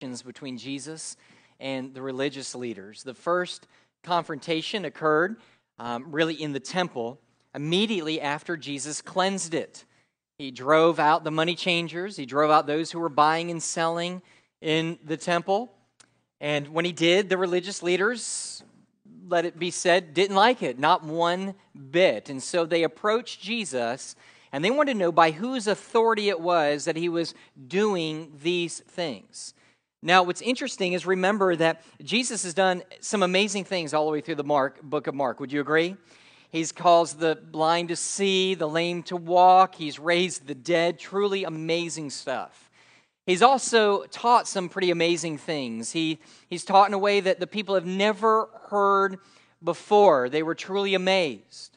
between Jesus and the religious leaders. The first confrontation occurred um, really in the temple immediately after Jesus cleansed it. He drove out the money changers, he drove out those who were buying and selling in the temple. And when he did, the religious leaders, let it be said, didn't like it, not one bit. And so they approached Jesus and they wanted to know by whose authority it was that he was doing these things. Now, what's interesting is remember that Jesus has done some amazing things all the way through the Mark, book of Mark. Would you agree? He's caused the blind to see, the lame to walk, he's raised the dead. Truly amazing stuff. He's also taught some pretty amazing things. He, he's taught in a way that the people have never heard before. They were truly amazed.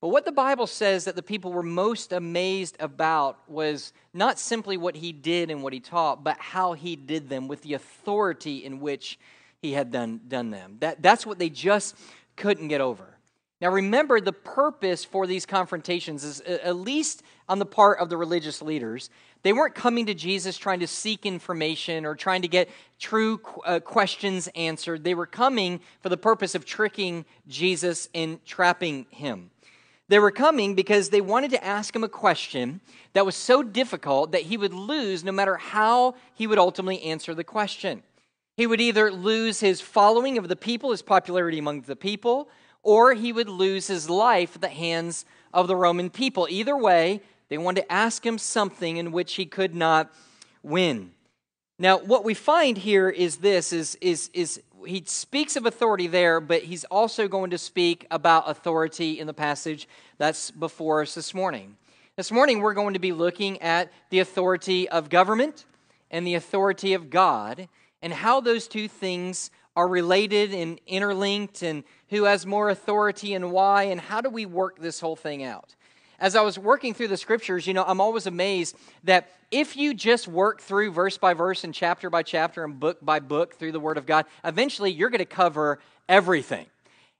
But what the Bible says that the people were most amazed about was not simply what he did and what he taught, but how he did them with the authority in which he had done, done them. That, that's what they just couldn't get over. Now, remember, the purpose for these confrontations is, at least on the part of the religious leaders, they weren't coming to Jesus trying to seek information or trying to get true uh, questions answered. They were coming for the purpose of tricking Jesus and trapping him. They were coming because they wanted to ask him a question that was so difficult that he would lose no matter how he would ultimately answer the question. He would either lose his following of the people, his popularity among the people, or he would lose his life at the hands of the Roman people. Either way, they wanted to ask him something in which he could not win. Now, what we find here is this is, is, is he speaks of authority there, but he's also going to speak about authority in the passage that's before us this morning. This morning, we're going to be looking at the authority of government and the authority of God and how those two things are related and interlinked and who has more authority and why and how do we work this whole thing out as I was working through the scriptures, you know, I'm always amazed that if you just work through verse by verse and chapter by chapter and book by book through the Word of God, eventually you're going to cover everything.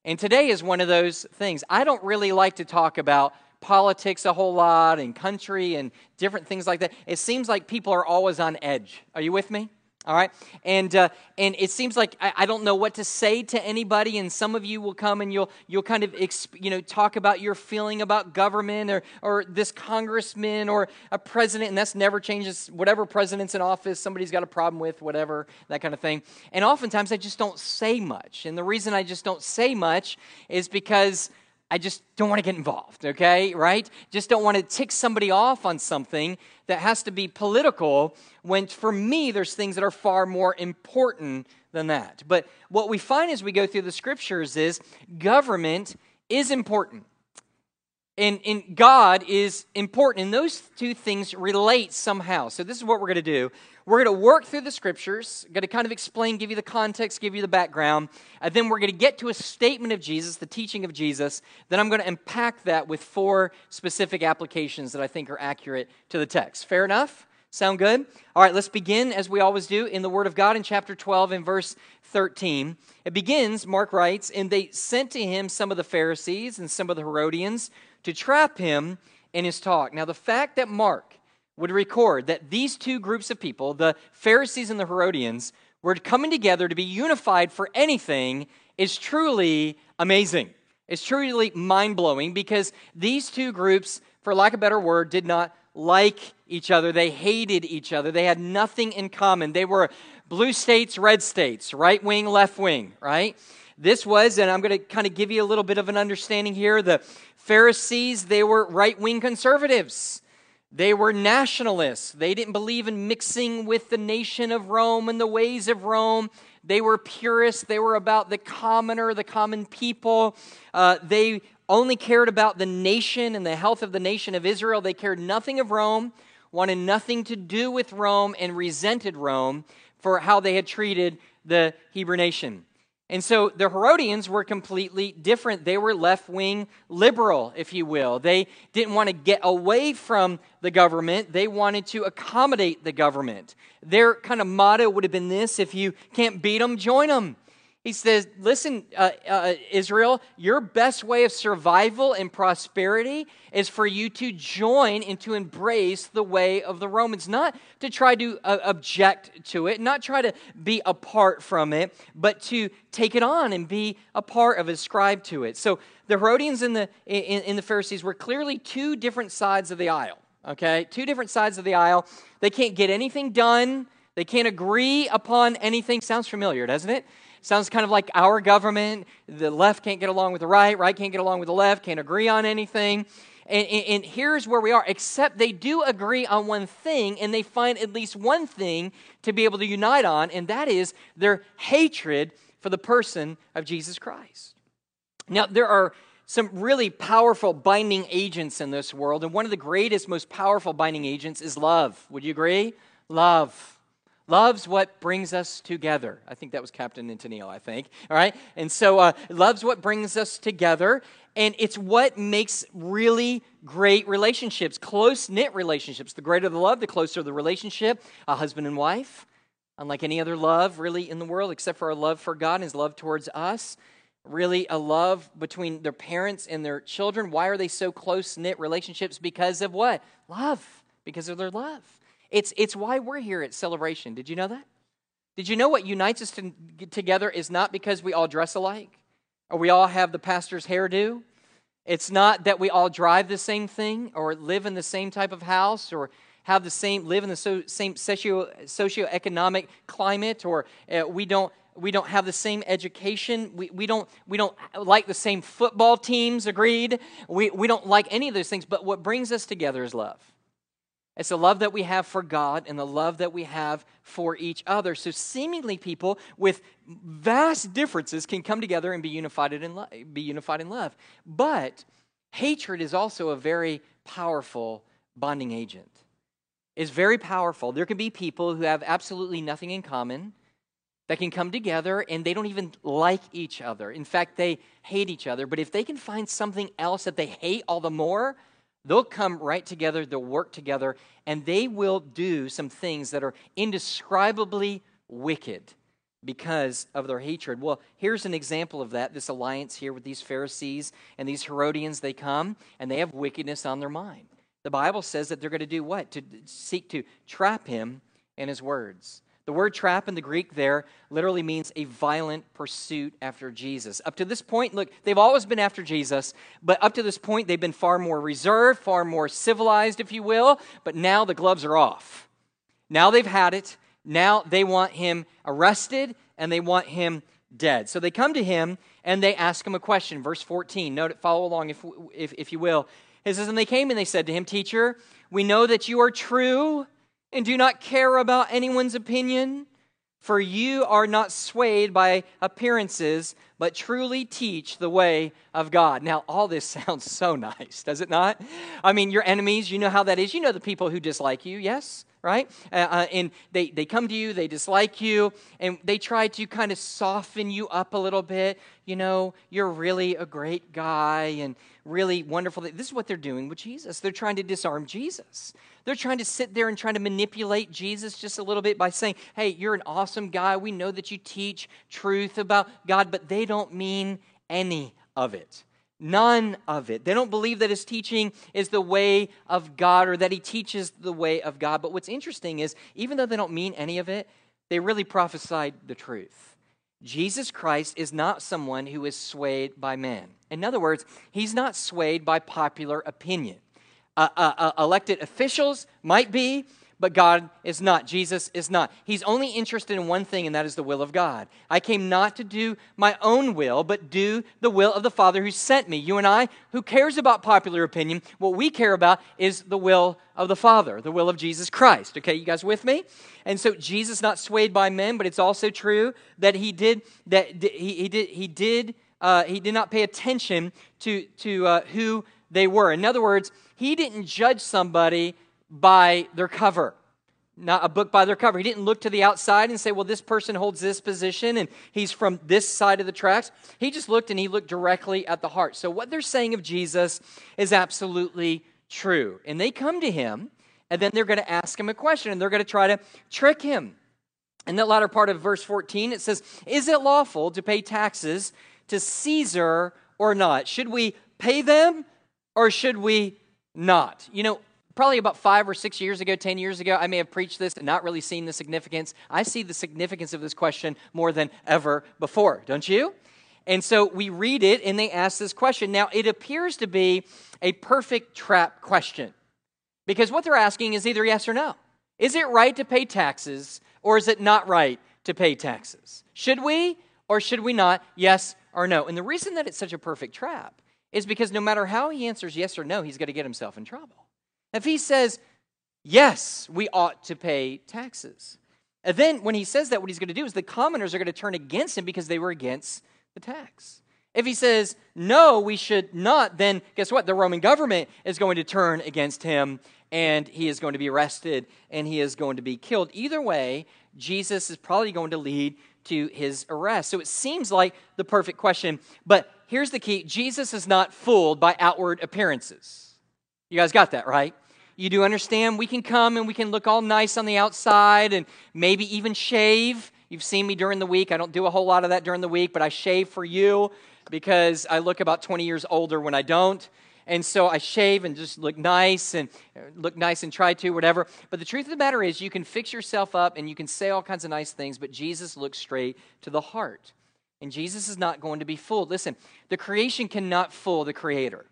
And today is one of those things. I don't really like to talk about politics a whole lot and country and different things like that. It seems like people are always on edge. Are you with me? All right, and uh, and it seems like I, I, don't know what to say to anybody, and some of you will come and you'll you'll kind of exp, you know talk about your feeling about government or or this congressman or a president, and that's never changes. Whatever president's in office, somebody's got a problem with whatever that kind of thing. And oftentimes I just don't say much, and the reason I just don't say much is because I just don't want to get involved, okay? Right? Just don't want to tick somebody off on something that has to be political when for me there's things that are far more important than that. But what we find as we go through the scriptures is government is important. And, and God is important. And those two things relate somehow. So this is what we're going to do. We're going to work through the scriptures, going to kind of explain, give you the context, give you the background, and then we're going to get to a statement of Jesus, the teaching of Jesus. Then I'm going to unpack that with four specific applications that I think are accurate to the text. Fair enough? Sound good? All right, let's begin as we always do in the Word of God in chapter 12 in verse 13. It begins, Mark writes, and they sent to him some of the Pharisees and some of the Herodians to trap him in his talk. Now, the fact that Mark would record that these two groups of people, the Pharisees and the Herodians, were coming together to be unified for anything is truly amazing. It's truly mind blowing because these two groups, for lack of a better word, did not like each other. They hated each other. They had nothing in common. They were blue states, red states, right wing, left wing, right? This was, and I'm going to kind of give you a little bit of an understanding here. The Pharisees, they were right wing conservatives. They were nationalists. They didn't believe in mixing with the nation of Rome and the ways of Rome. They were purists. They were about the commoner, the common people. Uh, they only cared about the nation and the health of the nation of Israel. They cared nothing of Rome, wanted nothing to do with Rome, and resented Rome for how they had treated the Hebrew nation. And so the Herodians were completely different. They were left wing liberal, if you will. They didn't want to get away from the government, they wanted to accommodate the government. Their kind of motto would have been this if you can't beat them, join them. He says, Listen, uh, uh, Israel, your best way of survival and prosperity is for you to join and to embrace the way of the Romans, not to try to uh, object to it, not try to be apart from it, but to take it on and be a part of ascribe to it. So the Herodians and the, in, in the Pharisees were clearly two different sides of the aisle, okay? Two different sides of the aisle. They can't get anything done, they can't agree upon anything. Sounds familiar, doesn't it? Sounds kind of like our government. The left can't get along with the right, right can't get along with the left, can't agree on anything. And, and, and, here's where we are, except they do agree on one thing, and they find at least one thing to be able to unite on, and that is their hatred for the person of Jesus Christ. Now, there are some really powerful binding agents in this world, and one of the greatest, most powerful binding agents is love. Would you agree? Love. Love's what brings us together. I think that was Captain and Tennille, I think. All right? And so, uh, love's what brings us together. And it's what makes really great relationships, close knit relationships. The greater the love, the closer the relationship. A husband and wife, unlike any other love really in the world, except for our love for God and his love towards us. Really, a love between their parents and their children. Why are they so close knit relationships? Because of what? Love. Because of their love. It's, it's why we're here at Celebration. Did you know that? Did you know what unites us to, together is not because we all dress alike or we all have the pastor's hairdo? It's not that we all drive the same thing or live in the same type of house or have the same live in the so, same socio socioeconomic climate or uh, we don't we don't have the same education we, we don't we don't like the same football teams agreed we, we don't like any of those things but what brings us together is love it's the love that we have for God and the love that we have for each other. So, seemingly, people with vast differences can come together and be unified in, lo- be unified in love. But hatred is also a very powerful bonding agent. It's very powerful. There can be people who have absolutely nothing in common that can come together and they don't even like each other. In fact, they hate each other. But if they can find something else that they hate all the more, They'll come right together, they'll work together, and they will do some things that are indescribably wicked because of their hatred. Well, here's an example of that this alliance here with these Pharisees and these Herodians. They come and they have wickedness on their mind. The Bible says that they're going to do what? To seek to trap him in his words. The word trap in the Greek there literally means a violent pursuit after Jesus. Up to this point, look, they've always been after Jesus, but up to this point, they've been far more reserved, far more civilized, if you will, but now the gloves are off. Now they've had it. Now they want him arrested and they want him dead. So they come to him and they ask him a question. Verse 14, note it, follow along if, if, if you will. It says, And they came and they said to him, Teacher, we know that you are true and do not care about anyone's opinion, for you are not swayed by appearances, but truly teach the way of God. Now, all this sounds so nice, does it not? I mean, your enemies, you know how that is. You know the people who dislike you, yes? Right? Uh, uh, and they, they come to you, they dislike you, and they try to kind of soften you up a little bit. You know, you're really a great guy and really wonderful. This is what they're doing with Jesus. They're trying to disarm Jesus. They're trying to sit there and trying to manipulate Jesus just a little bit by saying, hey, you're an awesome guy. We know that you teach truth about God, but they don't mean any of it. None of it. They don't believe that his teaching is the way of God or that he teaches the way of God. But what's interesting is, even though they don't mean any of it, they really prophesied the truth. Jesus Christ is not someone who is swayed by man. In other words, he's not swayed by popular opinion. Uh, uh, uh, elected officials might be, but God is not. Jesus is not. He's only interested in one thing, and that is the will of God. I came not to do my own will, but do the will of the Father who sent me. You and I, who cares about popular opinion? What we care about is the will of the Father, the will of Jesus Christ. Okay, you guys with me? And so Jesus not swayed by men, but it's also true that he did that he, he did he did uh, he did not pay attention to to uh, who they were. In other words, he didn't judge somebody by their cover, not a book by their cover. He didn't look to the outside and say, well, this person holds this position and he's from this side of the tracks. He just looked and he looked directly at the heart. So, what they're saying of Jesus is absolutely true. And they come to him and then they're going to ask him a question and they're going to try to trick him. In that latter part of verse 14, it says, Is it lawful to pay taxes to Caesar or not? Should we pay them or should we not? You know, probably about five or six years ago, 10 years ago, I may have preached this and not really seen the significance. I see the significance of this question more than ever before, don't you? And so we read it and they ask this question. Now, it appears to be a perfect trap question because what they're asking is either yes or no. Is it right to pay taxes or is it not right to pay taxes? Should we or should we not? Yes or no? And the reason that it's such a perfect trap is because no matter how he answers yes or no, he's going to get himself in trouble. If he says, yes, we ought to pay taxes, and then when he says that, what he's going to do is the commoners are going to turn against him because they were against the tax. If he says, no, we should not, then guess what? The Roman government is going to turn against him and he is going to be arrested and he is going to be killed. Either way, Jesus is probably going to lead to his arrest. So it seems like the perfect question. But here's the key Jesus is not fooled by outward appearances. You guys got that, right? You do understand we can come and we can look all nice on the outside and maybe even shave. You've seen me during the week. I don't do a whole lot of that during the week, but I shave for you because I look about 20 years older when I don't. And so I shave and just look nice and uh, look nice and try to, whatever. But the truth of the matter is, you can fix yourself up and you can say all kinds of nice things, but Jesus looks straight to the heart. And Jesus is not going to be fooled. Listen, the creation cannot fool the creator.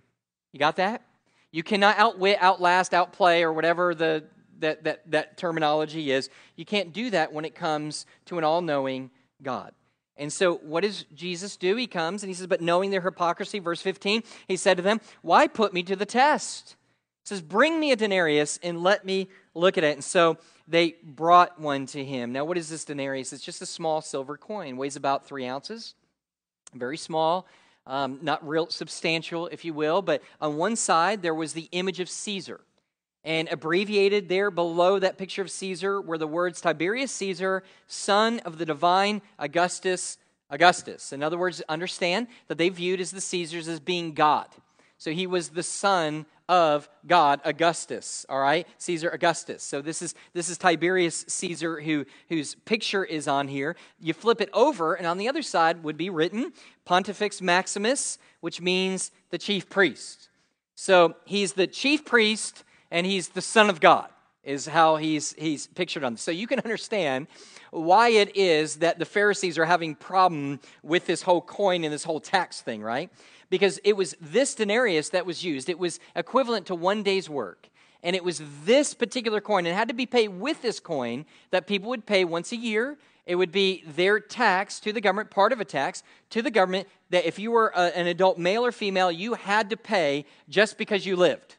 You got that? You cannot outwit, outlast, outplay, or whatever the, that, that, that terminology is. You can't do that when it comes to an all knowing God. And so, what does Jesus do? He comes and he says, But knowing their hypocrisy, verse 15, he said to them, Why put me to the test? He says, Bring me a denarius and let me look at it. And so they brought one to him. Now, what is this denarius? It's just a small silver coin, weighs about three ounces, very small. Um, not real substantial, if you will, but on one side there was the image of Caesar. And abbreviated there below that picture of Caesar were the words Tiberius Caesar, son of the divine Augustus Augustus. In other words, understand that they viewed as the Caesars as being God. So he was the son of God, Augustus, all right? Caesar Augustus. So this is this is Tiberius Caesar who whose picture is on here. You flip it over and on the other side would be written Pontifex Maximus, which means the chief priest. So he's the chief priest and he's the Son of God, is how he's, he's pictured on this. So you can understand why it is that the Pharisees are having problem with this whole coin and this whole tax thing, right? Because it was this denarius that was used. It was equivalent to one day's work. And it was this particular coin, it had to be paid with this coin that people would pay once a year. It would be their tax to the government, part of a tax to the government, that if you were a, an adult male or female, you had to pay just because you lived.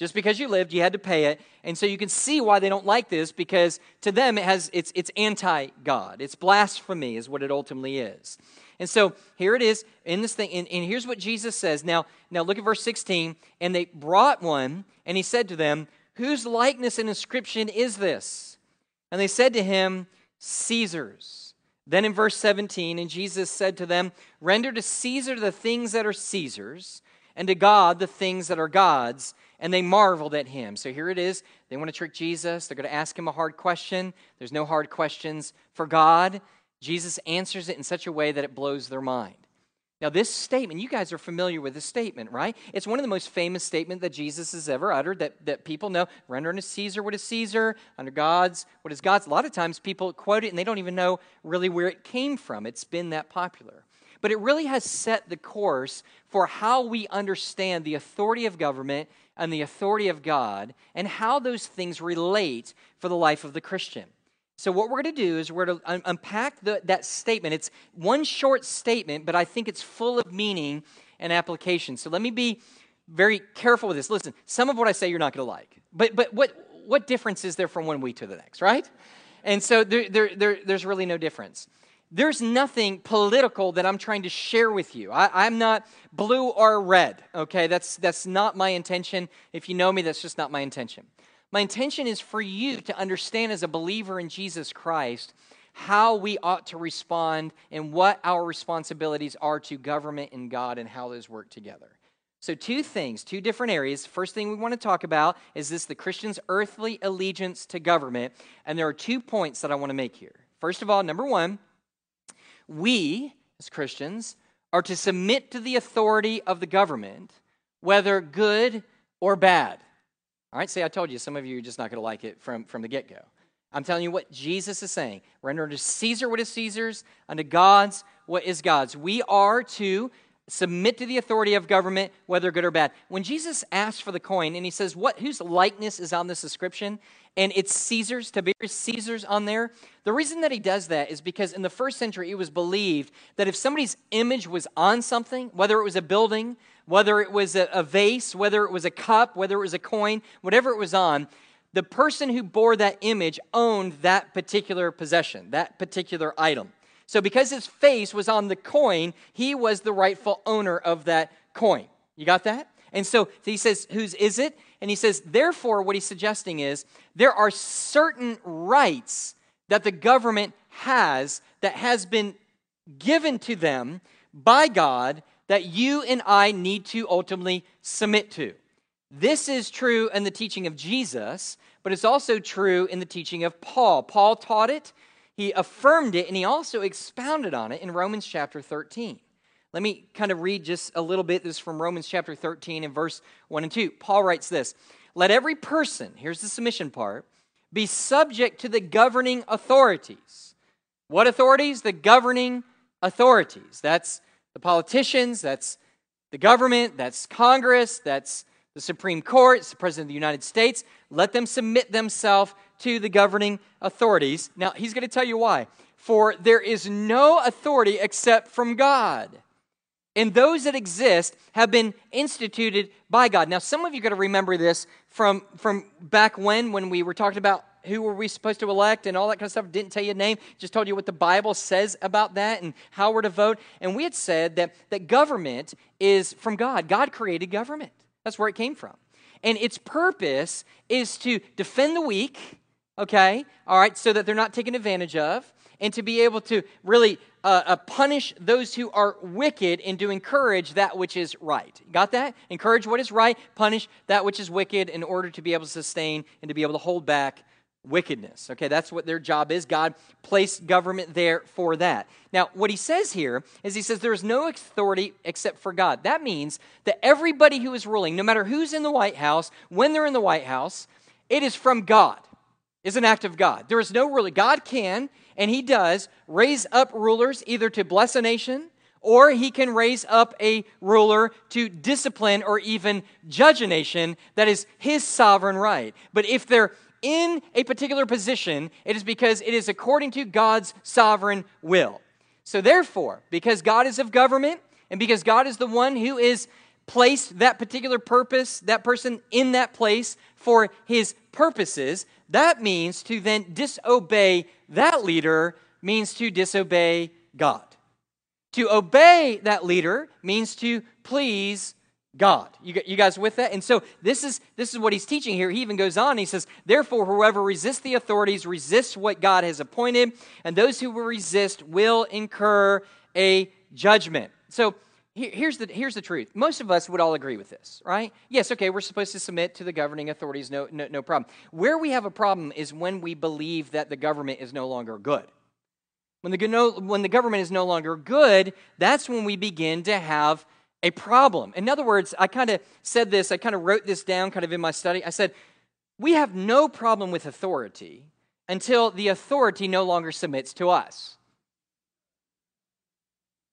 Just because you lived, you had to pay it. And so you can see why they don't like this because to them it has it's it's anti-God. It's blasphemy is what it ultimately is. And so here it is in this thing, and, and here's what Jesus says. Now, now look at verse 16. And they brought one, and he said to them, Whose likeness and inscription is this? And they said to him, Caesar's. Then in verse 17, and Jesus said to them, Render to Caesar the things that are Caesar's, and to God the things that are God's and they marveled at him. So here it is. They want to trick Jesus. They're going to ask him a hard question. There's no hard questions for God. Jesus answers it in such a way that it blows their mind. Now, this statement, you guys are familiar with this statement, right? It's one of the most famous statements that Jesus has ever uttered that, that people know. Render unto Caesar what is Caesar, under God's what is God's. A lot of times people quote it and they don't even know really where it came from. It's been that popular. But it really has set the course for how we understand the authority of government and the authority of God and how those things relate for the life of the Christian. So, what we're going to do is we're going to unpack the, that statement. It's one short statement, but I think it's full of meaning and application. So, let me be very careful with this. Listen, some of what I say you're not going to like, but, but what, what difference is there from one week to the next, right? And so, there, there, there, there's really no difference there's nothing political that I'm trying to share with you. I, am not blue or red, okay? That's, that's not my intention. If you know me, that's just not my intention. My intention is for you to understand as a believer in Jesus Christ how we ought to respond and what our responsibilities are to government and God and how those work together. So, two things, two different areas. First thing we want to talk about is this the Christian's earthly allegiance to government. And there are two points that I want to make here. First of all, number one, we as Christians are to submit to the authority of the government, whether good or bad. All right, see, I told you, some of you are just not going to like it from, from the get go. I'm telling you what Jesus is saying. Render unto Caesar what is Caesar's, unto God's what is God's. We are to submit to the authority of government, whether good or bad. When Jesus asked for the coin and he says, What whose likeness is on this inscription? And it's Caesar's, Tiberius Caesar's on there. The reason that he does that is because in the first century it was believed that if somebody's image was on something, whether it was a building, whether it was a, a vase, whether it was a cup, whether it was a coin, whatever it was on, the person who bore that image owned that particular possession, that particular item. So, because his face was on the coin, he was the rightful owner of that coin. You got that? And so he says, Whose is it? And he says, Therefore, what he's suggesting is there are certain rights that the government has that has been given to them by God that you and I need to ultimately submit to. This is true in the teaching of Jesus, but it's also true in the teaching of Paul. Paul taught it, he affirmed it and he also expounded on it in Romans chapter 13. Let me kind of read just a little bit. This from Romans chapter 13 and verse 1 and 2. Paul writes this Let every person, here's the submission part, be subject to the governing authorities. What authorities? The governing authorities. That's the politicians, that's the government, that's Congress, that's the Supreme Court, it's the President of the United States. Let them submit themselves to the governing authorities. Now, he's going to tell you why. For there is no authority except from God. And those that exist have been instituted by God. Now, some of you got to remember this from, from back when, when we were talking about who were we supposed to elect and all that kind of stuff. Didn't tell you a name, just told you what the Bible says about that and how we're to vote. And we had said that, that government is from God. God created government. That's where it came from. And its purpose is to defend the weak, okay? All right, so that they're not taken advantage of, and to be able to really uh, uh, punish those who are wicked and to encourage that which is right. Got that? Encourage what is right, punish that which is wicked in order to be able to sustain and to be able to hold back wickedness. Okay, that's what their job is. God placed government there for that. Now, what he says here is he says there is no authority except for God. That means that everybody who is ruling, no matter who's in the White House, when they're in the White House, it is from God. Is an act of God. There is no ruler. God can, and he does, raise up rulers either to bless a nation or he can raise up a ruler to discipline or even judge a nation. That is his sovereign right. But if they're in a particular position, it is because it is according to God's sovereign will. So, therefore, because God is of government and because God is the one who is placed that particular purpose, that person in that place for his purposes, that means to then disobey that leader means to disobey God. To obey that leader means to please God. You, you guys with that? And so this is this is what he's teaching here. He even goes on. He says, "Therefore, whoever resists the authorities resists what God has appointed, and those who will resist will incur a judgment." So here's the here's the truth. Most of us would all agree with this, right? Yes, okay, we're supposed to submit to the governing authorities. No, no, no problem. Where we have a problem is when we believe that the government is no longer good. When the, when the government is no longer good, that's when we begin to have a problem. In other words, I kind of said this, I kind of wrote this down kind of in my study. I said, we have no problem with authority until the authority no longer submits to us.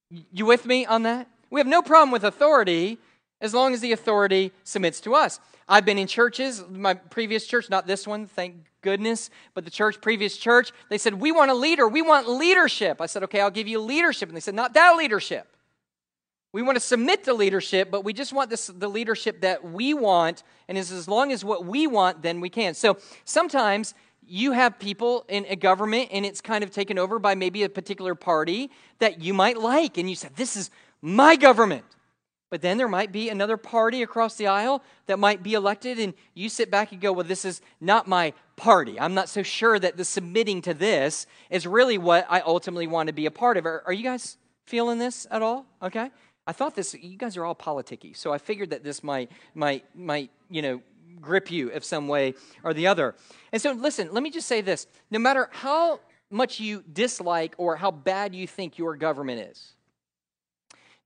You with me on that? We have no problem with authority as long as the authority submits to us. I've been in churches, my previous church, not this one, thank goodness, but the church, previous church, they said, We want a leader, we want leadership. I said, Okay, I'll give you leadership. And they said, Not that leadership. We want to submit to leadership, but we just want this, the leadership that we want, and as long as what we want, then we can. So sometimes you have people in a government and it's kind of taken over by maybe a particular party that you might like, and you said, This is my government. But then there might be another party across the aisle that might be elected, and you sit back and go, Well, this is not my party. I'm not so sure that the submitting to this is really what I ultimately want to be a part of. Are, are you guys feeling this at all? Okay. I thought this, you guys are all politicky, so I figured that this might, might, might, you know, grip you of some way or the other. And so, listen, let me just say this no matter how much you dislike or how bad you think your government is.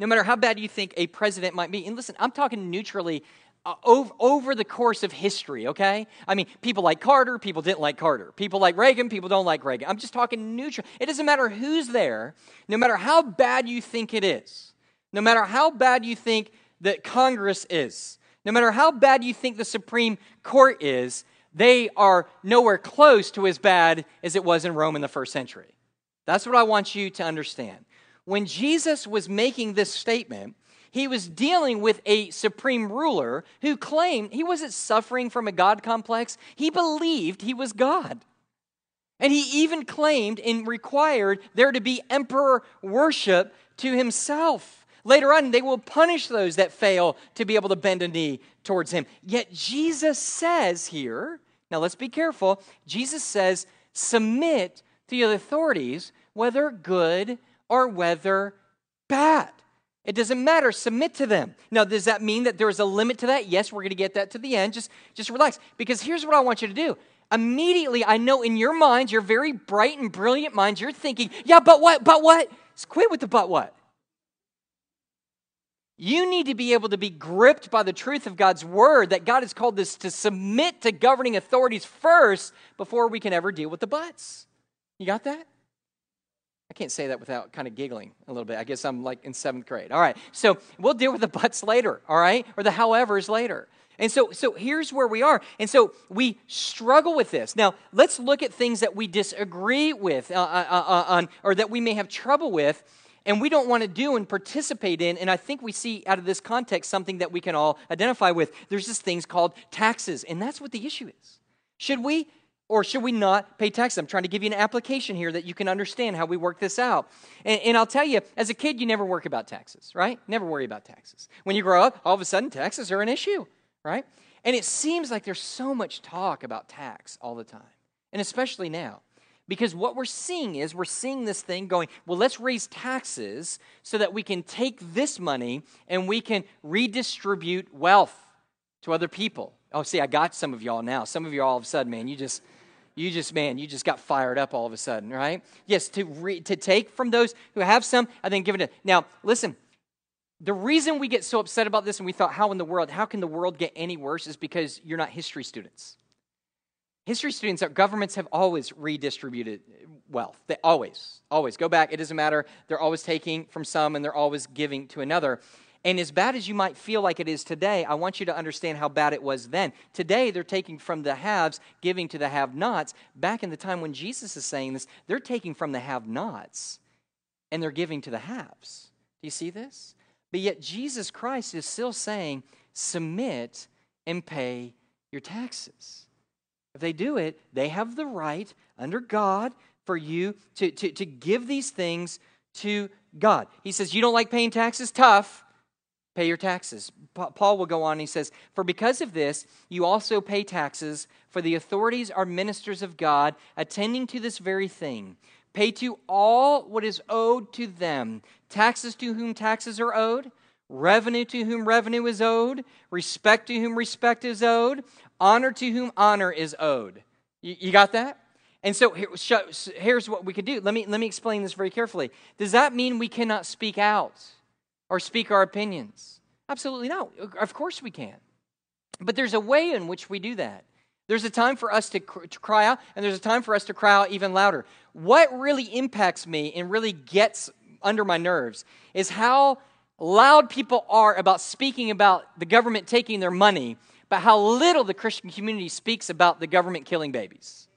No matter how bad you think a president might be. And listen, I'm talking neutrally uh, over, over the course of history, okay? I mean, people like Carter, people didn't like Carter. People like Reagan, people don't like Reagan. I'm just talking neutral. It doesn't matter who's there, no matter how bad you think it is, no matter how bad you think that Congress is, no matter how bad you think the Supreme Court is, they are nowhere close to as bad as it was in Rome in the first century. That's what I want you to understand. When Jesus was making this statement, he was dealing with a supreme ruler who claimed he wasn't suffering from a God complex, he believed he was God. And he even claimed and required there to be emperor worship to himself. Later on, they will punish those that fail to be able to bend a knee towards him. Yet Jesus says here, now let's be careful, Jesus says, submit to the authorities, whether good or whether bad. It doesn't matter. Submit to them. Now, does that mean that there's a limit to that? Yes, we're going to get that to the end. Just, just relax. Because here's what I want you to do. Immediately, I know in your minds, your very bright and brilliant minds, you're thinking, yeah, but what? But what? Just quit with the but what. You need to be able to be gripped by the truth of God's word that God has called us to submit to governing authorities first before we can ever deal with the buts. You got that? I can't say that without kind of giggling a little bit. I guess I'm like in seventh grade. All right. So we'll deal with the buts later, all right? Or the howevers later. And so, so here's where we are. And so we struggle with this. Now, let's look at things that we disagree with uh, uh, uh, uh on, or that we may have trouble with, and we don't want to do and participate in. And I think we see out of this context something that we can all identify with. There's this things called taxes, and that's what the issue is. Should we or should we not pay taxes? I'm trying to give you an application here that you can understand how we work this out. And, and, I'll tell you, as a kid, you never work about taxes, right? Never worry about taxes. When you grow up, all of a sudden, taxes are an issue, right? And it seems like there's so much talk about tax all the time, and especially now. Because what we're seeing is we're seeing this thing going, well, let's raise taxes so that we can take this money and we can redistribute wealth to other people. Oh, see, I got some of y'all now. Some of you all of a sudden, man, you just you just man you just got fired up all of a sudden right? Yes to re, to take from those who have some and then give it to now listen the reason we get so upset about this and we thought how in the world how can the world get any worse is because you're not history students. History students our governments have always redistributed wealth. They always always. Go back it doesn't matter. They're always taking from some and they're always giving to another and as bad as you might feel like it is today, I want you to understand how bad it was then. Today, they're taking from the haves, giving to the have nots. Back in the time when Jesus is saying this, they're taking from the have nots and they're giving to the haves. Do you see this? But yet, Jesus Christ is still saying, submit and pay your taxes. If they do it, they have the right under God for you to, to, to give these things to God. He says, You don't like paying taxes? Tough. Pay your taxes. Paul will go on, he says, For because of this, you also pay taxes, for the authorities are ministers of God, attending to this very thing. Pay to all what is owed to them taxes to whom taxes are owed, revenue to whom revenue is owed, respect to whom respect is owed, honor to whom honor is owed. You, you got that? And so here, here's what we could do. Let me, let me explain this very carefully. Does that mean we cannot speak out? Or speak our opinions? Absolutely not. Of course we can. But there's a way in which we do that. There's a time for us to, cr- to cry out, and there's a time for us to cry out even louder. What really impacts me and really gets under my nerves is how loud people are about speaking about the government taking their money, but how little the Christian community speaks about the government killing babies.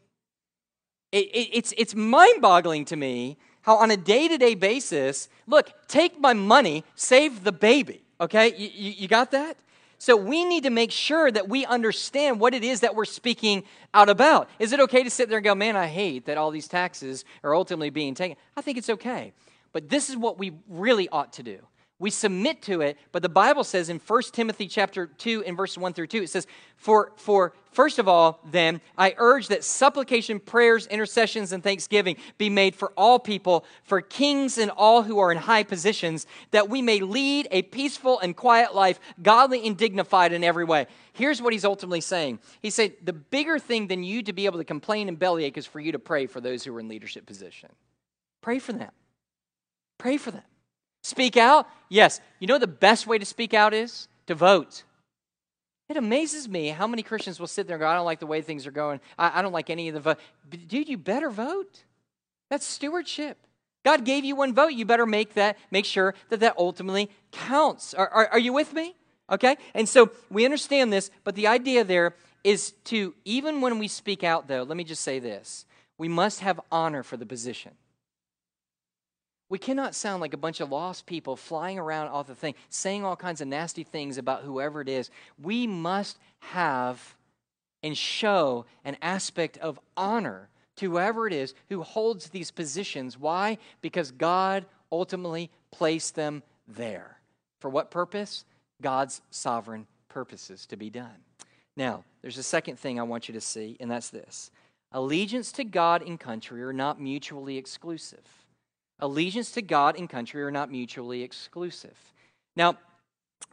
It, it, it's it's mind boggling to me how on a day to day basis, look, take my money, save the baby. Okay? You, you, you, got that? So we need to make sure that we understand what it is that we're speaking out about. Is it okay to sit there and go, man, I hate that all these taxes are ultimately being taken? I think it's okay. But this is what we really ought to do. We submit to it, but the Bible says in 1 Timothy chapter 2 and verses 1 through 2, it says, For for first of all, then, I urge that supplication, prayers, intercessions, and thanksgiving be made for all people, for kings and all who are in high positions, that we may lead a peaceful and quiet life, godly and dignified in every way. Here's what he's ultimately saying. He said, The bigger thing than you to be able to complain and bellyache is for you to pray for those who are in leadership position. Pray for them. Pray for them. Speak out? Yes. You know the best way to speak out is? To vote. It amazes me how many Christians will sit there and go, I don't like the way things are going. I, I don't like any of the vote. But dude, you better vote. That's stewardship. God gave you one vote. You better make that, make sure that that ultimately counts. Are, are, are you with me? Okay? And so we understand this, but the idea there is to, even when we speak out, though, let me just say this we must have honor for the position. We cannot sound like a bunch of lost people flying around off the thing, saying all kinds of nasty things about whoever it is. We must have and show an aspect of honor to whoever it is who holds these positions. Why? Because God ultimately placed them there. For what purpose? God's sovereign purposes to be done. Now, there's a second thing I want you to see, and that's this allegiance to God and country are not mutually exclusive. Allegiance to God and country are not mutually exclusive. Now,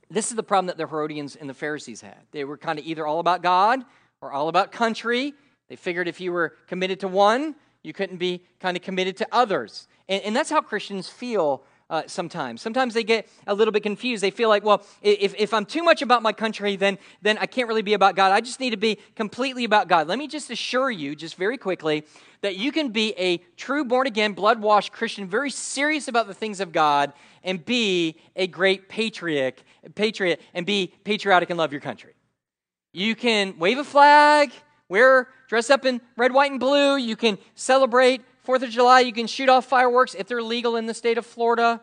this is the problem that the Herodians and the Pharisees had. They were kind of either all about God or all about country. They figured if you were committed to one, you couldn't be kind of committed to others. And, and that's how Christians feel uh, sometimes. Sometimes they get a little bit confused. They feel like, well, if, if I'm too much about my country, then, then I can't really be about God. I just need to be completely about God. Let me just assure you, just very quickly, that you can be a true born again, blood washed Christian, very serious about the things of God, and be a great patriot, patriot and be patriotic and love your country. You can wave a flag, wear, dress up in red, white, and blue. You can celebrate Fourth of July, you can shoot off fireworks if they're legal in the state of Florida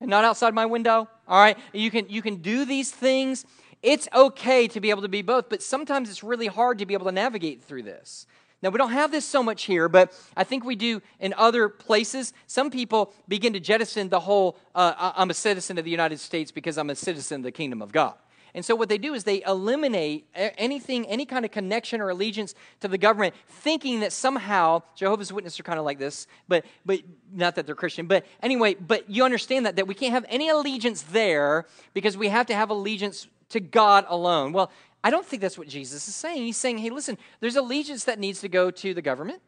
and not outside my window. All right, you can you can do these things. It's okay to be able to be both, but sometimes it's really hard to be able to navigate through this. Now, we don't have this so much here, but I think we do in other places. Some people begin to jettison the whole uh, I'm a citizen of the United States because I'm a citizen of the kingdom of God. And so what they do is they eliminate anything, any kind of connection or allegiance to the government, thinking that somehow Jehovah's Witnesses are kind of like this, but but not that they're Christian, but anyway, but you understand that that we can't have any allegiance there because we have to have allegiance to God alone. Well, I don't think that's what Jesus is saying. He's saying, hey, listen, there's allegiance that needs to go to the government,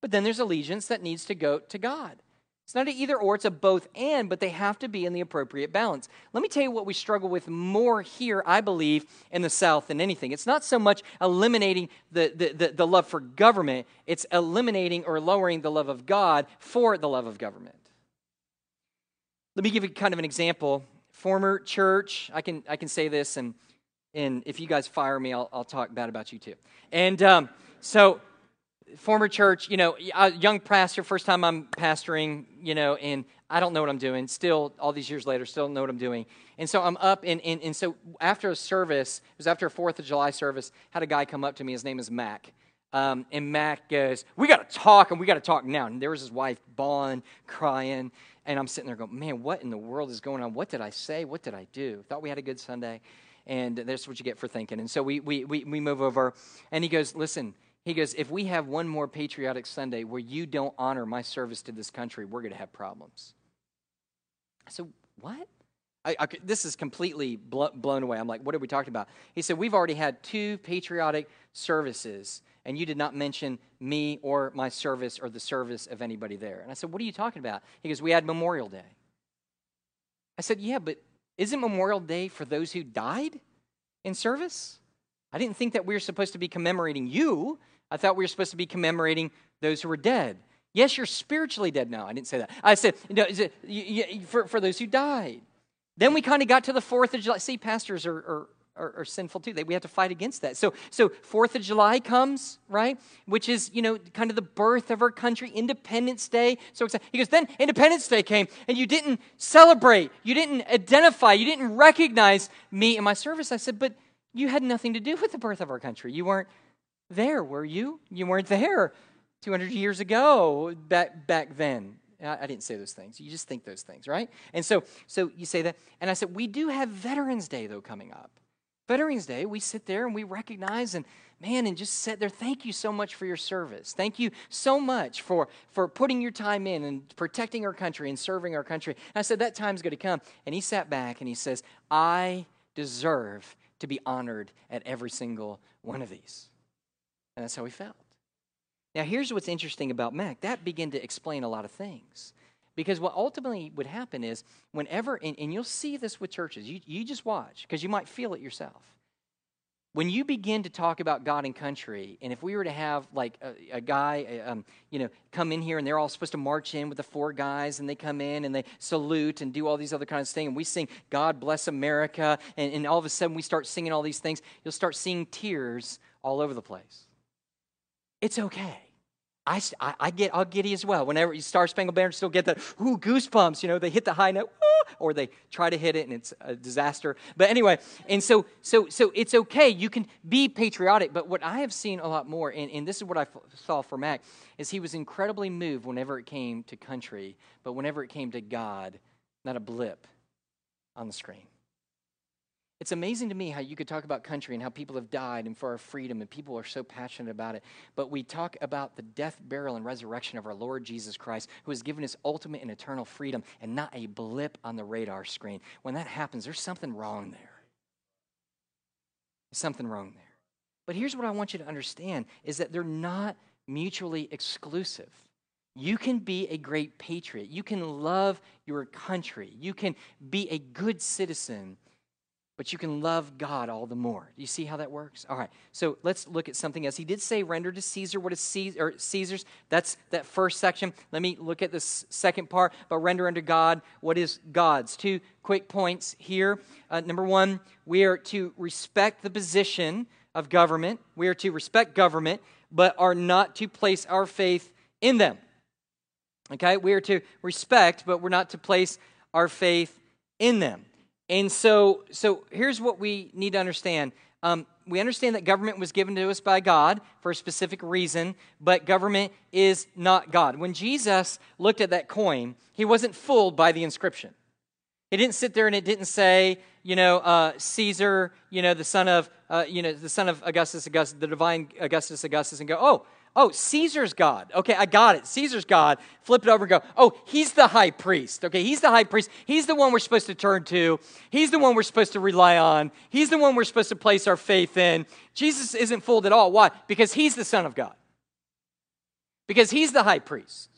but then there's allegiance that needs to go to God. It's not an either or, it's a both and, but they have to be in the appropriate balance. Let me tell you what we struggle with more here, I believe, in the South than anything. It's not so much eliminating the, the, the, the love for government, it's eliminating or lowering the love of God for the love of government. Let me give you kind of an example. Former church, I can, I can say this, and, and if you guys fire me, I'll, I'll talk bad about you too. And um, so, former church, you know, young pastor, first time I'm pastoring, you know, and I don't know what I'm doing. Still, all these years later, still don't know what I'm doing. And so I'm up, and, and, and so after a service, it was after a 4th of July service, had a guy come up to me. His name is Mac. Um, and Mac goes, We got to talk, and we got to talk now. And there was his wife bawling, crying. And I'm sitting there going, Man, what in the world is going on? What did I say? What did I do? Thought we had a good Sunday. And that's what you get for thinking. And so we, we, we, we move over, and he goes, Listen, he goes, If we have one more patriotic Sunday where you don't honor my service to this country, we're going to have problems. I said, What? I, I, this is completely blown away. I'm like, What are we talking about? He said, We've already had two patriotic services, and you did not mention me or my service or the service of anybody there. And I said, What are you talking about? He goes, We had Memorial Day. I said, Yeah, but isn't Memorial Day for those who died in service? I didn't think that we were supposed to be commemorating you. I thought we were supposed to be commemorating those who were dead. Yes, you're spiritually dead now. I didn't say that. I said, you, for, for those who died. Then we kind of got to the 4th of July. See, pastors are, are, are, are, sinful too. They, we have to fight against that. So, so 4th of July comes, right? Which is, you know, kind of the birth of our country, Independence Day. So. He goes, then Independence Day came, and you didn't celebrate, you didn't identify, you didn't recognize me in my service. I said, but you had nothing to do with the birth of our country. You weren't there, were you? You weren't there 200 years ago back, back then. I, didn't say those things. You just think those things, right? And so, so you say that. And I said, we do have Veterans Day, though, coming up. Veterans Day, we sit there and we recognize and man, and just sit there. Thank you so much for your service. Thank you so much for, for putting your time in and protecting our country and serving our country. And I said, that time's going to come. And he sat back and he says, I deserve to be honored at every single one of these. And that's how he felt. Now, here's what's interesting about Mac. That began to explain a lot of things. Because what ultimately would happen is, whenever, and, and you'll see this with churches, you, you just watch, because you might feel it yourself. When you begin to talk about God and country, and if we were to have like a, a guy, um, you know, come in here and they're all supposed to march in with the four guys, and they come in and they salute and do all these other kinds of things, and we sing "God Bless America," and, and all of a sudden we start singing all these things, you'll start seeing tears all over the place. It's okay. I, I, I, get I'll giddy as well. Whenever you Star Spangled Banner, still get the ooh goosebumps. You know, they hit the high note, or they try to hit it and it's a disaster. But anyway, and so so so it's okay. You can be patriotic. But what I have seen a lot more, and, and this is what I saw for Mac, is he was incredibly moved whenever it came to country, but whenever it came to God, not a blip on the screen. It's amazing to me how you could talk about country and how people have died and for our freedom, and people are so passionate about it. But we talk about the death, burial, and resurrection of our Lord Jesus Christ, who has given us ultimate and eternal freedom, and not a blip on the radar screen. When that happens, there's something wrong there. Something wrong there. But here's what I want you to understand is that they're not mutually exclusive. You can be a great patriot. You can love your country. You can be a good citizen but you can love God all the more. Do you see how that works? All right. So let's look at something else. He did say, "Render to Caesar what is Caesar, Caesar's." That's that first section. Let me look at this second part. But render unto God what is God's. Two quick points here. Uh, number one, we are to respect the position of government. We are to respect government, but are not to place our faith in them. Okay, we are to respect, but we're not to place our faith in them. And so, so here's what we need to understand. Um, we understand that government was given to us by God for a specific reason, but government is not God. When Jesus looked at that coin, he wasn't fooled by the inscription. He didn't sit there and it didn't say, you know, uh, Caesar, you know, the son of, uh, you know, the son of Augustus, Augustus, the divine Augustus, Augustus, and go, oh, Oh, Caesar's God. Okay, I got it. Caesar's God. Flip it over and go, oh, he's the high priest. Okay, he's the high priest. He's the one we're supposed to turn to. He's the one we're supposed to rely on. He's the one we're supposed to place our faith in. Jesus isn't fooled at all. Why? Because he's the Son of God. Because he's the high priest.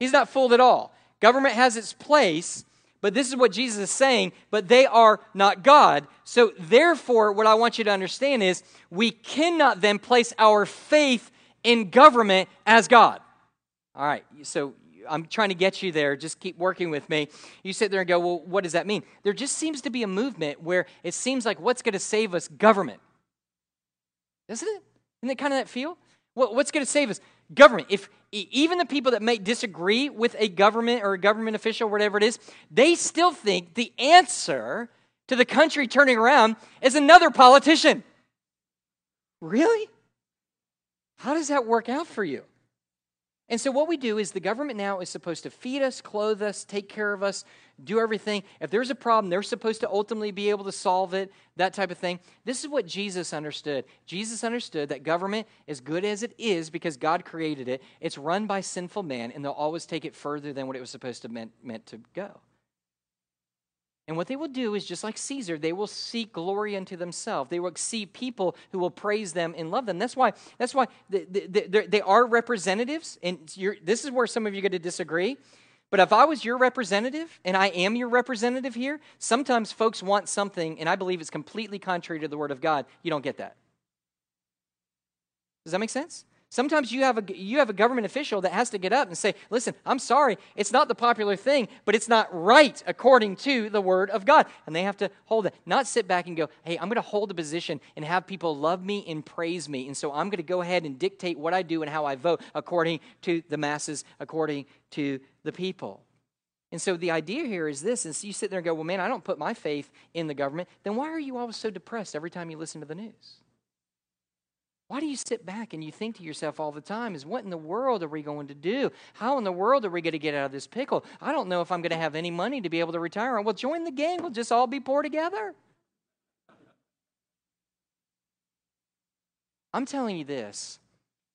He's not fooled at all. Government has its place, but this is what Jesus is saying, but they are not God. So, therefore, what I want you to understand is we cannot then place our faith in government as God. All right, so I'm trying to get you there. Just keep working with me. You sit there and go, well, what does that mean? There just seems to be a movement where it seems like what's going to save us? Government. Isn't it? Isn't it kind of that feel? what's going to save us? Government. If even the people that may disagree with a government or a government official, whatever it is, they still think the answer to the country turning around is another politician. Really? How does that work out for you? And so, what we do is the government now is supposed to feed us, clothe us, take care of us, do everything. If there's a problem, they're supposed to ultimately be able to solve it, that type of thing. This is what Jesus understood. Jesus understood that government, as good as it is because God created it, it's run by sinful man, and they'll always take it further than what it was supposed to meant, meant to go. And what they will do is just like Caesar, they will seek glory unto themselves. They will see people who will praise them and love them. That's why, that's why they, they, they are representatives. And this is where some of you get to disagree. But if I was your representative, and I am your representative here, sometimes folks want something, and I believe it's completely contrary to the Word of God. You don't get that. Does that make sense? Sometimes you have, a, you have a government official that has to get up and say, Listen, I'm sorry, it's not the popular thing, but it's not right according to the Word of God. And they have to hold it, not sit back and go, Hey, I'm going to hold a position and have people love me and praise me. And so I'm going to go ahead and dictate what I do and how I vote according to the masses, according to the people. And so the idea here is this: is you sit there and go, Well, man, I don't put my faith in the government, then why are you always so depressed every time you listen to the news? Why do you sit back and you think to yourself all the time, is what in the world are we going to do? How in the world are we going to get out of this pickle? I don't know if I'm going to have any money to be able to retire. On. Well, join the gang. We'll just all be poor together. I'm telling you this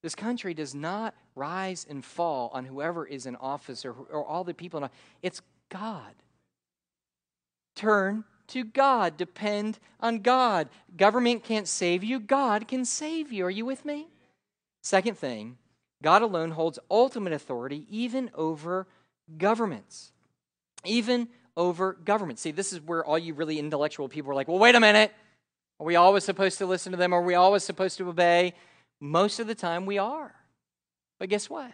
this country does not rise and fall on whoever is in office or, or all the people in. It's God. Turn to God. Depend on God. Government can't save you, God can save you. Are you with me? Second thing, God alone holds ultimate authority even over governments. Even over government. See, this is where all you really intellectual people are like, well, wait a minute. Are we always supposed to listen to them? Are we always supposed to obey? Most of the time we are. But guess what?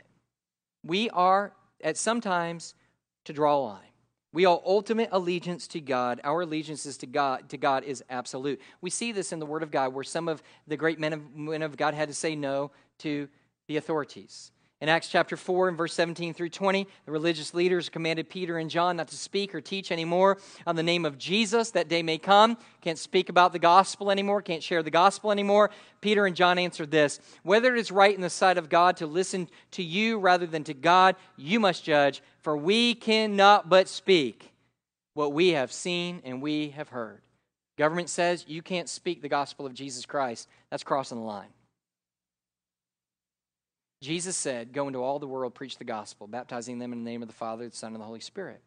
We are at sometimes to draw a line. We owe ultimate allegiance to God. Our allegiance is to God to God is absolute. We see this in the Word of God, where some of the great men of, men of God had to say no to the authorities. In Acts chapter 4 and verse 17 through 20, the religious leaders commanded Peter and John not to speak or teach anymore on the name of Jesus. That day may come. Can't speak about the gospel anymore, can't share the gospel anymore. Peter and John answered this Whether it is right in the sight of God to listen to you rather than to God, you must judge, for we cannot but speak what we have seen and we have heard. Government says you can't speak the gospel of Jesus Christ. That's crossing the line. Jesus said, Go into all the world, preach the gospel, baptizing them in the name of the Father, the Son, and the Holy Spirit.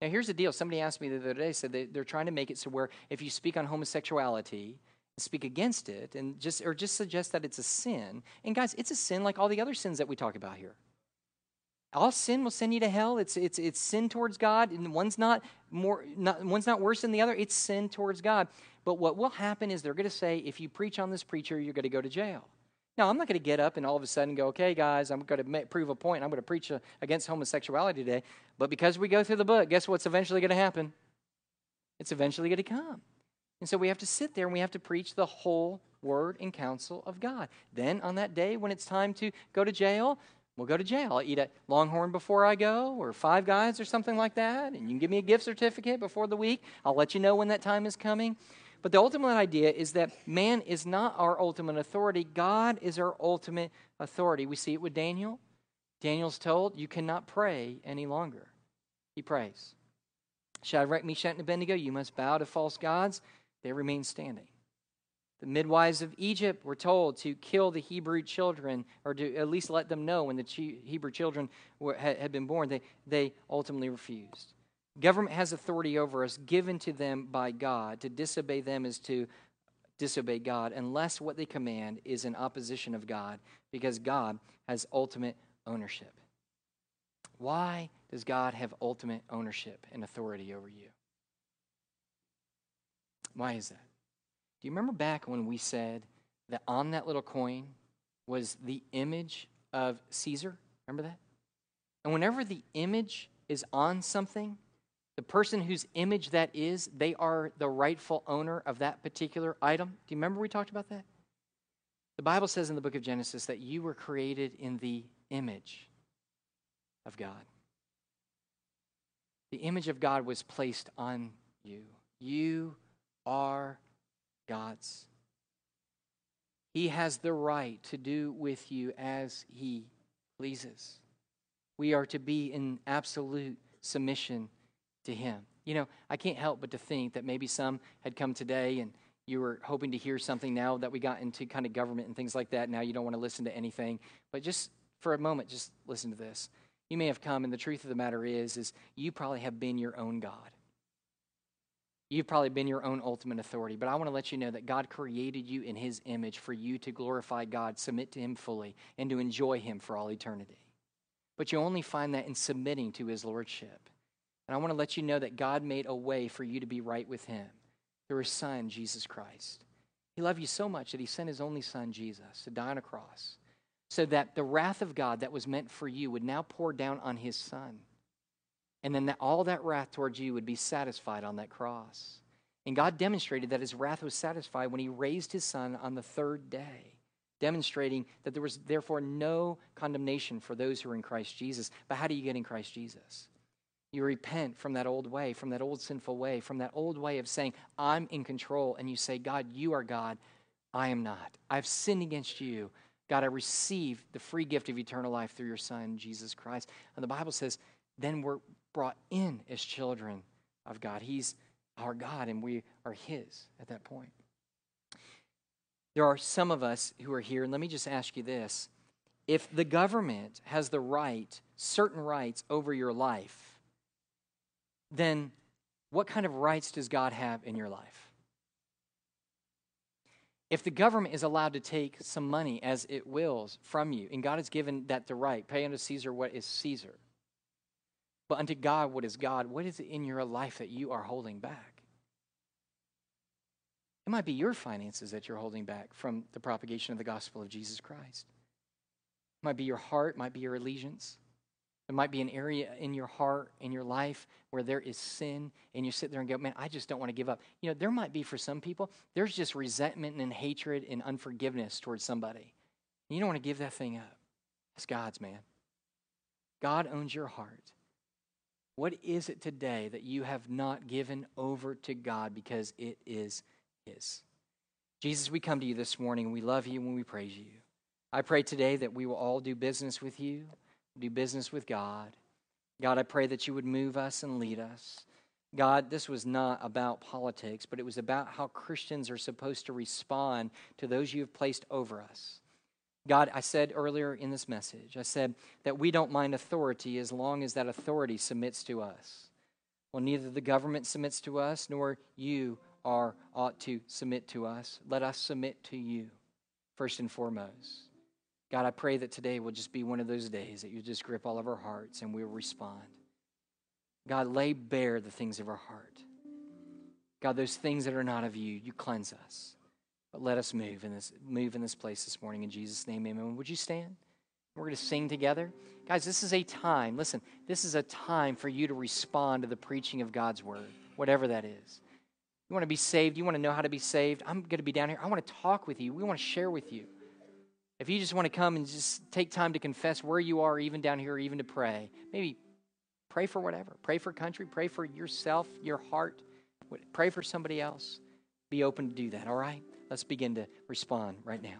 Now, here's the deal. Somebody asked me the other day, said they, they're trying to make it so where if you speak on homosexuality, speak against it, and just or just suggest that it's a sin. And guys, it's a sin like all the other sins that we talk about here. All sin will send you to hell. It's it's it's sin towards God, and one's not more not, one's not worse than the other. It's sin towards God. But what will happen is they're going to say, if you preach on this preacher, you're going to go to jail. Now, I'm not going to get up and all of a sudden go, okay, guys, I'm going to prove a point. I'm going to preach uh, against homosexuality today. But because we go through the book, guess what's eventually going to happen? It's eventually going to come. And so we have to sit there and we have to preach the whole word and counsel of God. Then on that day when it's time to go to jail, we'll go to jail. I'll eat at Longhorn before I go, or Five Guys, or something like that. And you can give me a gift certificate before the week. I'll let you know when that time is coming. But the ultimate idea is that man is not our ultimate authority, God is our ultimate authority. We see it with Daniel. Daniel's told, You cannot pray any longer. He prays. Shadrach, Meshach, and Abednego, you must bow to false gods. They remain standing. The midwives of Egypt were told to kill the Hebrew children, or to at least let them know when the Hebrew children were, had been born. They, they ultimately refused. Government has authority over us given to them by God. To disobey them is to disobey God unless what they command is in opposition of God because God has ultimate ownership. Why does God have ultimate ownership and authority over you? Why is that? Do you remember back when we said that on that little coin was the image of Caesar? Remember that? And whenever the image is on something, the person whose image that is, they are the rightful owner of that particular item. Do you remember we talked about that? The Bible says in the book of Genesis that you were created in the image of God. The image of God was placed on you. You are God's. He has the right to do with you as He pleases. We are to be in absolute submission to Him. You know, I can't help but to think that maybe some had come today and you were hoping to hear something now that we got into kind of government and things like that. Now you don't want to listen to anything. But just for a moment, just listen to this. You may have come, and the truth of the matter is, is you probably have been your own God. You've probably been your own ultimate authority. But I want to let you know that God created you in His image for you to glorify God, submit to Him fully, and to enjoy Him for all eternity. But you only find that in submitting to His Lordship. And I want to let you know that God made a way for you to be right with Him through His Son, Jesus Christ. He loved you so much that He sent His only Son, Jesus, to die on a cross so that the wrath of God that was meant for you would now pour down on His Son. And then that all that wrath towards you would be satisfied on that cross. And God demonstrated that His wrath was satisfied when He raised His Son on the third day demonstrating that there was therefore no condemnation for those who are in Christ Jesus. But how do you get in Christ Jesus? You repent from that old way, from that old sinful way, from that old way of saying, I'm in control. And you say, God, you are God. I am not. I've sinned against you. God, I received the free gift of eternal life through your Son, Jesus Christ. And the Bible says, then we're brought in as children of God. He's our God, and we are His at that point. There are some of us who are here, and let me just ask you this. If the government has the right, certain rights over your life, then what kind of rights does God have in your life? If the government is allowed to take some money as it wills from you, and God has given that the right, pay unto Caesar what is Caesar, but unto God what is God, what is it in your life that you are holding back? It might be your finances that you're holding back from the propagation of the gospel of Jesus Christ. It might be your heart, might be your allegiance. It might be an area in your heart, in your life, where there is sin, and you sit there and go, Man, I just don't want to give up. You know, there might be for some people, there's just resentment and hatred and unforgiveness towards somebody. You don't want to give that thing up. It's God's, man. God owns your heart. What is it today that you have not given over to God because it is His? Jesus, we come to you this morning we love you and we praise you. I pray today that we will all do business with you do business with God. God, I pray that you would move us and lead us. God, this was not about politics, but it was about how Christians are supposed to respond to those you have placed over us. God, I said earlier in this message, I said that we don't mind authority as long as that authority submits to us. Well, neither the government submits to us nor you are ought to submit to us. Let us submit to you first and foremost. God, I pray that today will just be one of those days that you just grip all of our hearts and we'll respond. God, lay bare the things of our heart. God, those things that are not of you, you cleanse us. But let us move in this move in this place this morning in Jesus' name, amen. Would you stand? We're going to sing together. Guys, this is a time, listen, this is a time for you to respond to the preaching of God's word, whatever that is. You want to be saved, you want to know how to be saved. I'm going to be down here. I want to talk with you. We want to share with you. If you just want to come and just take time to confess where you are, even down here, even to pray, maybe pray for whatever. Pray for country, pray for yourself, your heart, pray for somebody else. Be open to do that, all right? Let's begin to respond right now.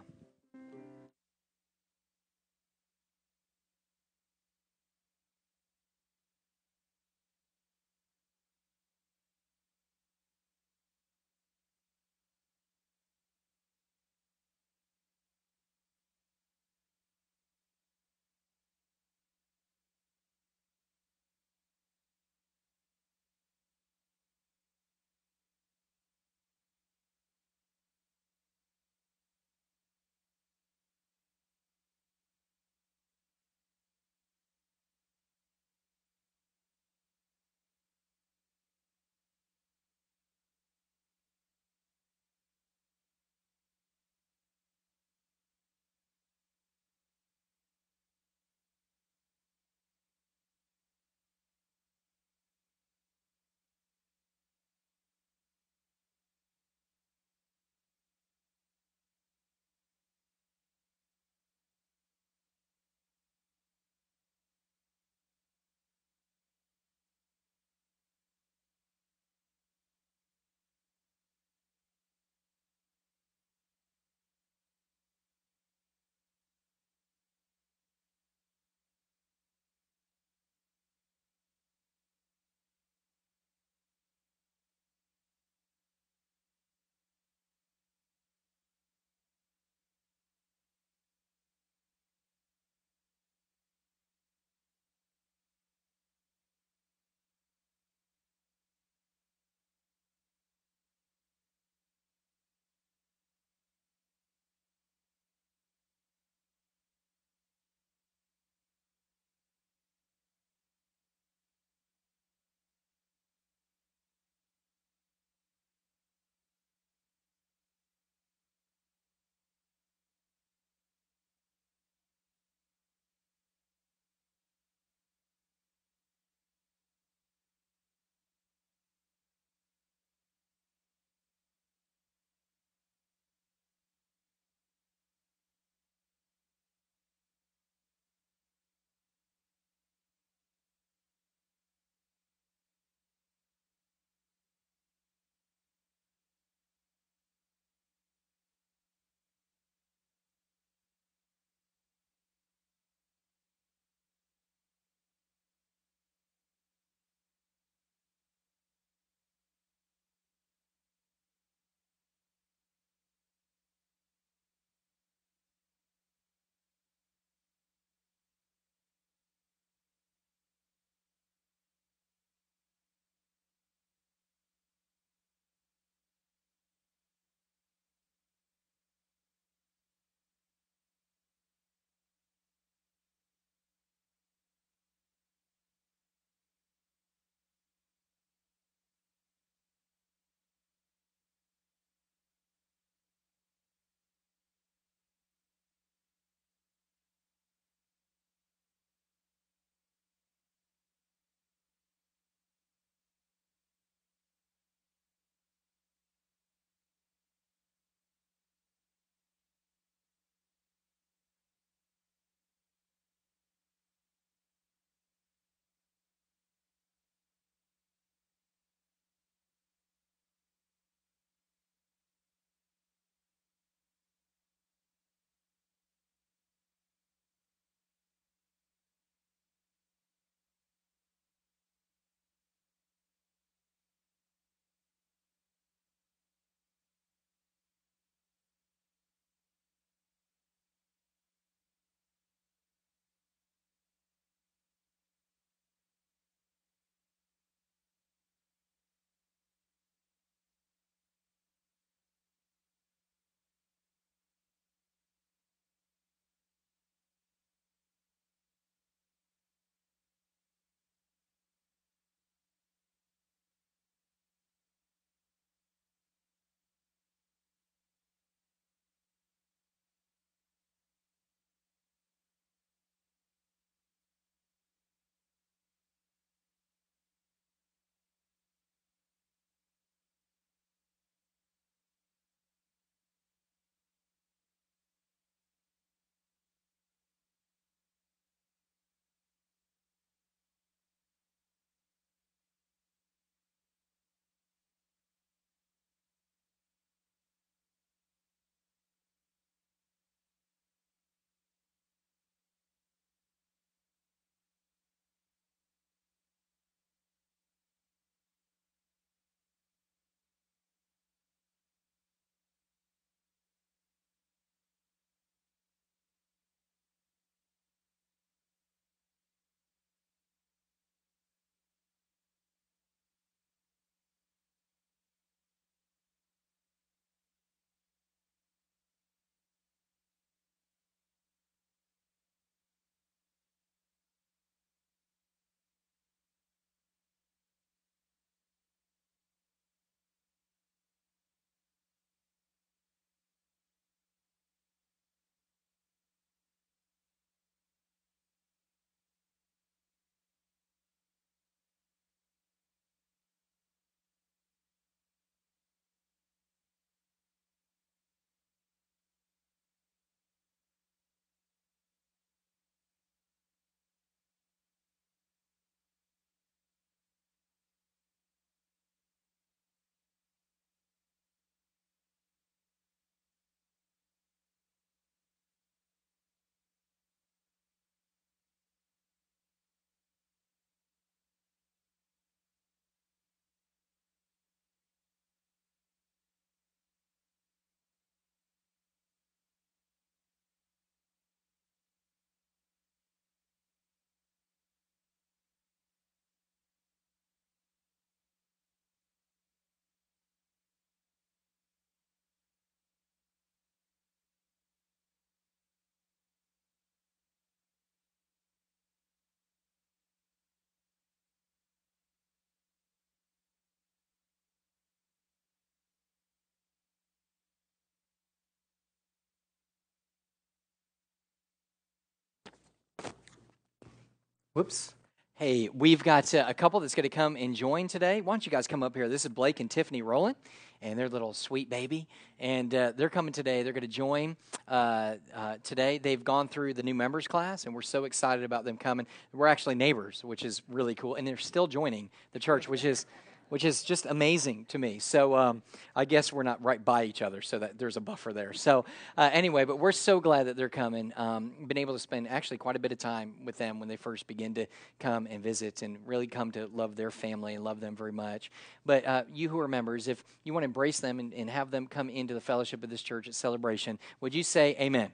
Whoops. Hey, we've got uh, a couple that's going to come and join today. Why don't you guys come up here? This is Blake and Tiffany Rowland and their little sweet baby. And uh, they're coming today. They're going to join uh, uh, today. They've gone through the new members class, and we're so excited about them coming. We're actually neighbors, which is really cool. And they're still joining the church, which is which is just amazing to me. So um, I guess we're not right by each other, so that there's a buffer there. So uh, anyway, but we're so glad that they're coming. Um, been able to spend actually quite a bit of time with them when they first begin to come and visit, and really come to love their family and love them very much. But uh, you who are members, if you want to embrace them and, and, have them come into the fellowship of this church at celebration, would you say Amen?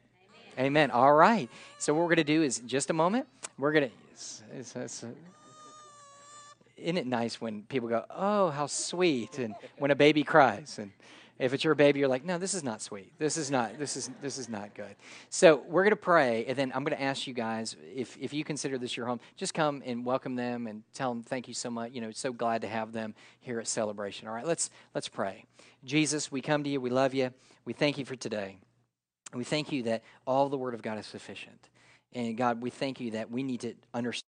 Amen. amen. All right. So what we're going to do is just a moment. We're going to. Isn't it nice when people go, "Oh, how sweet," and when a baby cries, and if it's your baby, you're like, "No, this is not sweet. This is not. This is this is not good." So we're gonna pray, and then I'm gonna ask you guys if if you consider this your home, just come and welcome them and tell them thank you so much. You know, so glad to have them here at celebration. All right, let's let's pray. Jesus, we come to you. We love you. We thank you for today. We thank you that all the Word of God is sufficient. And God, we thank you that we need to understand.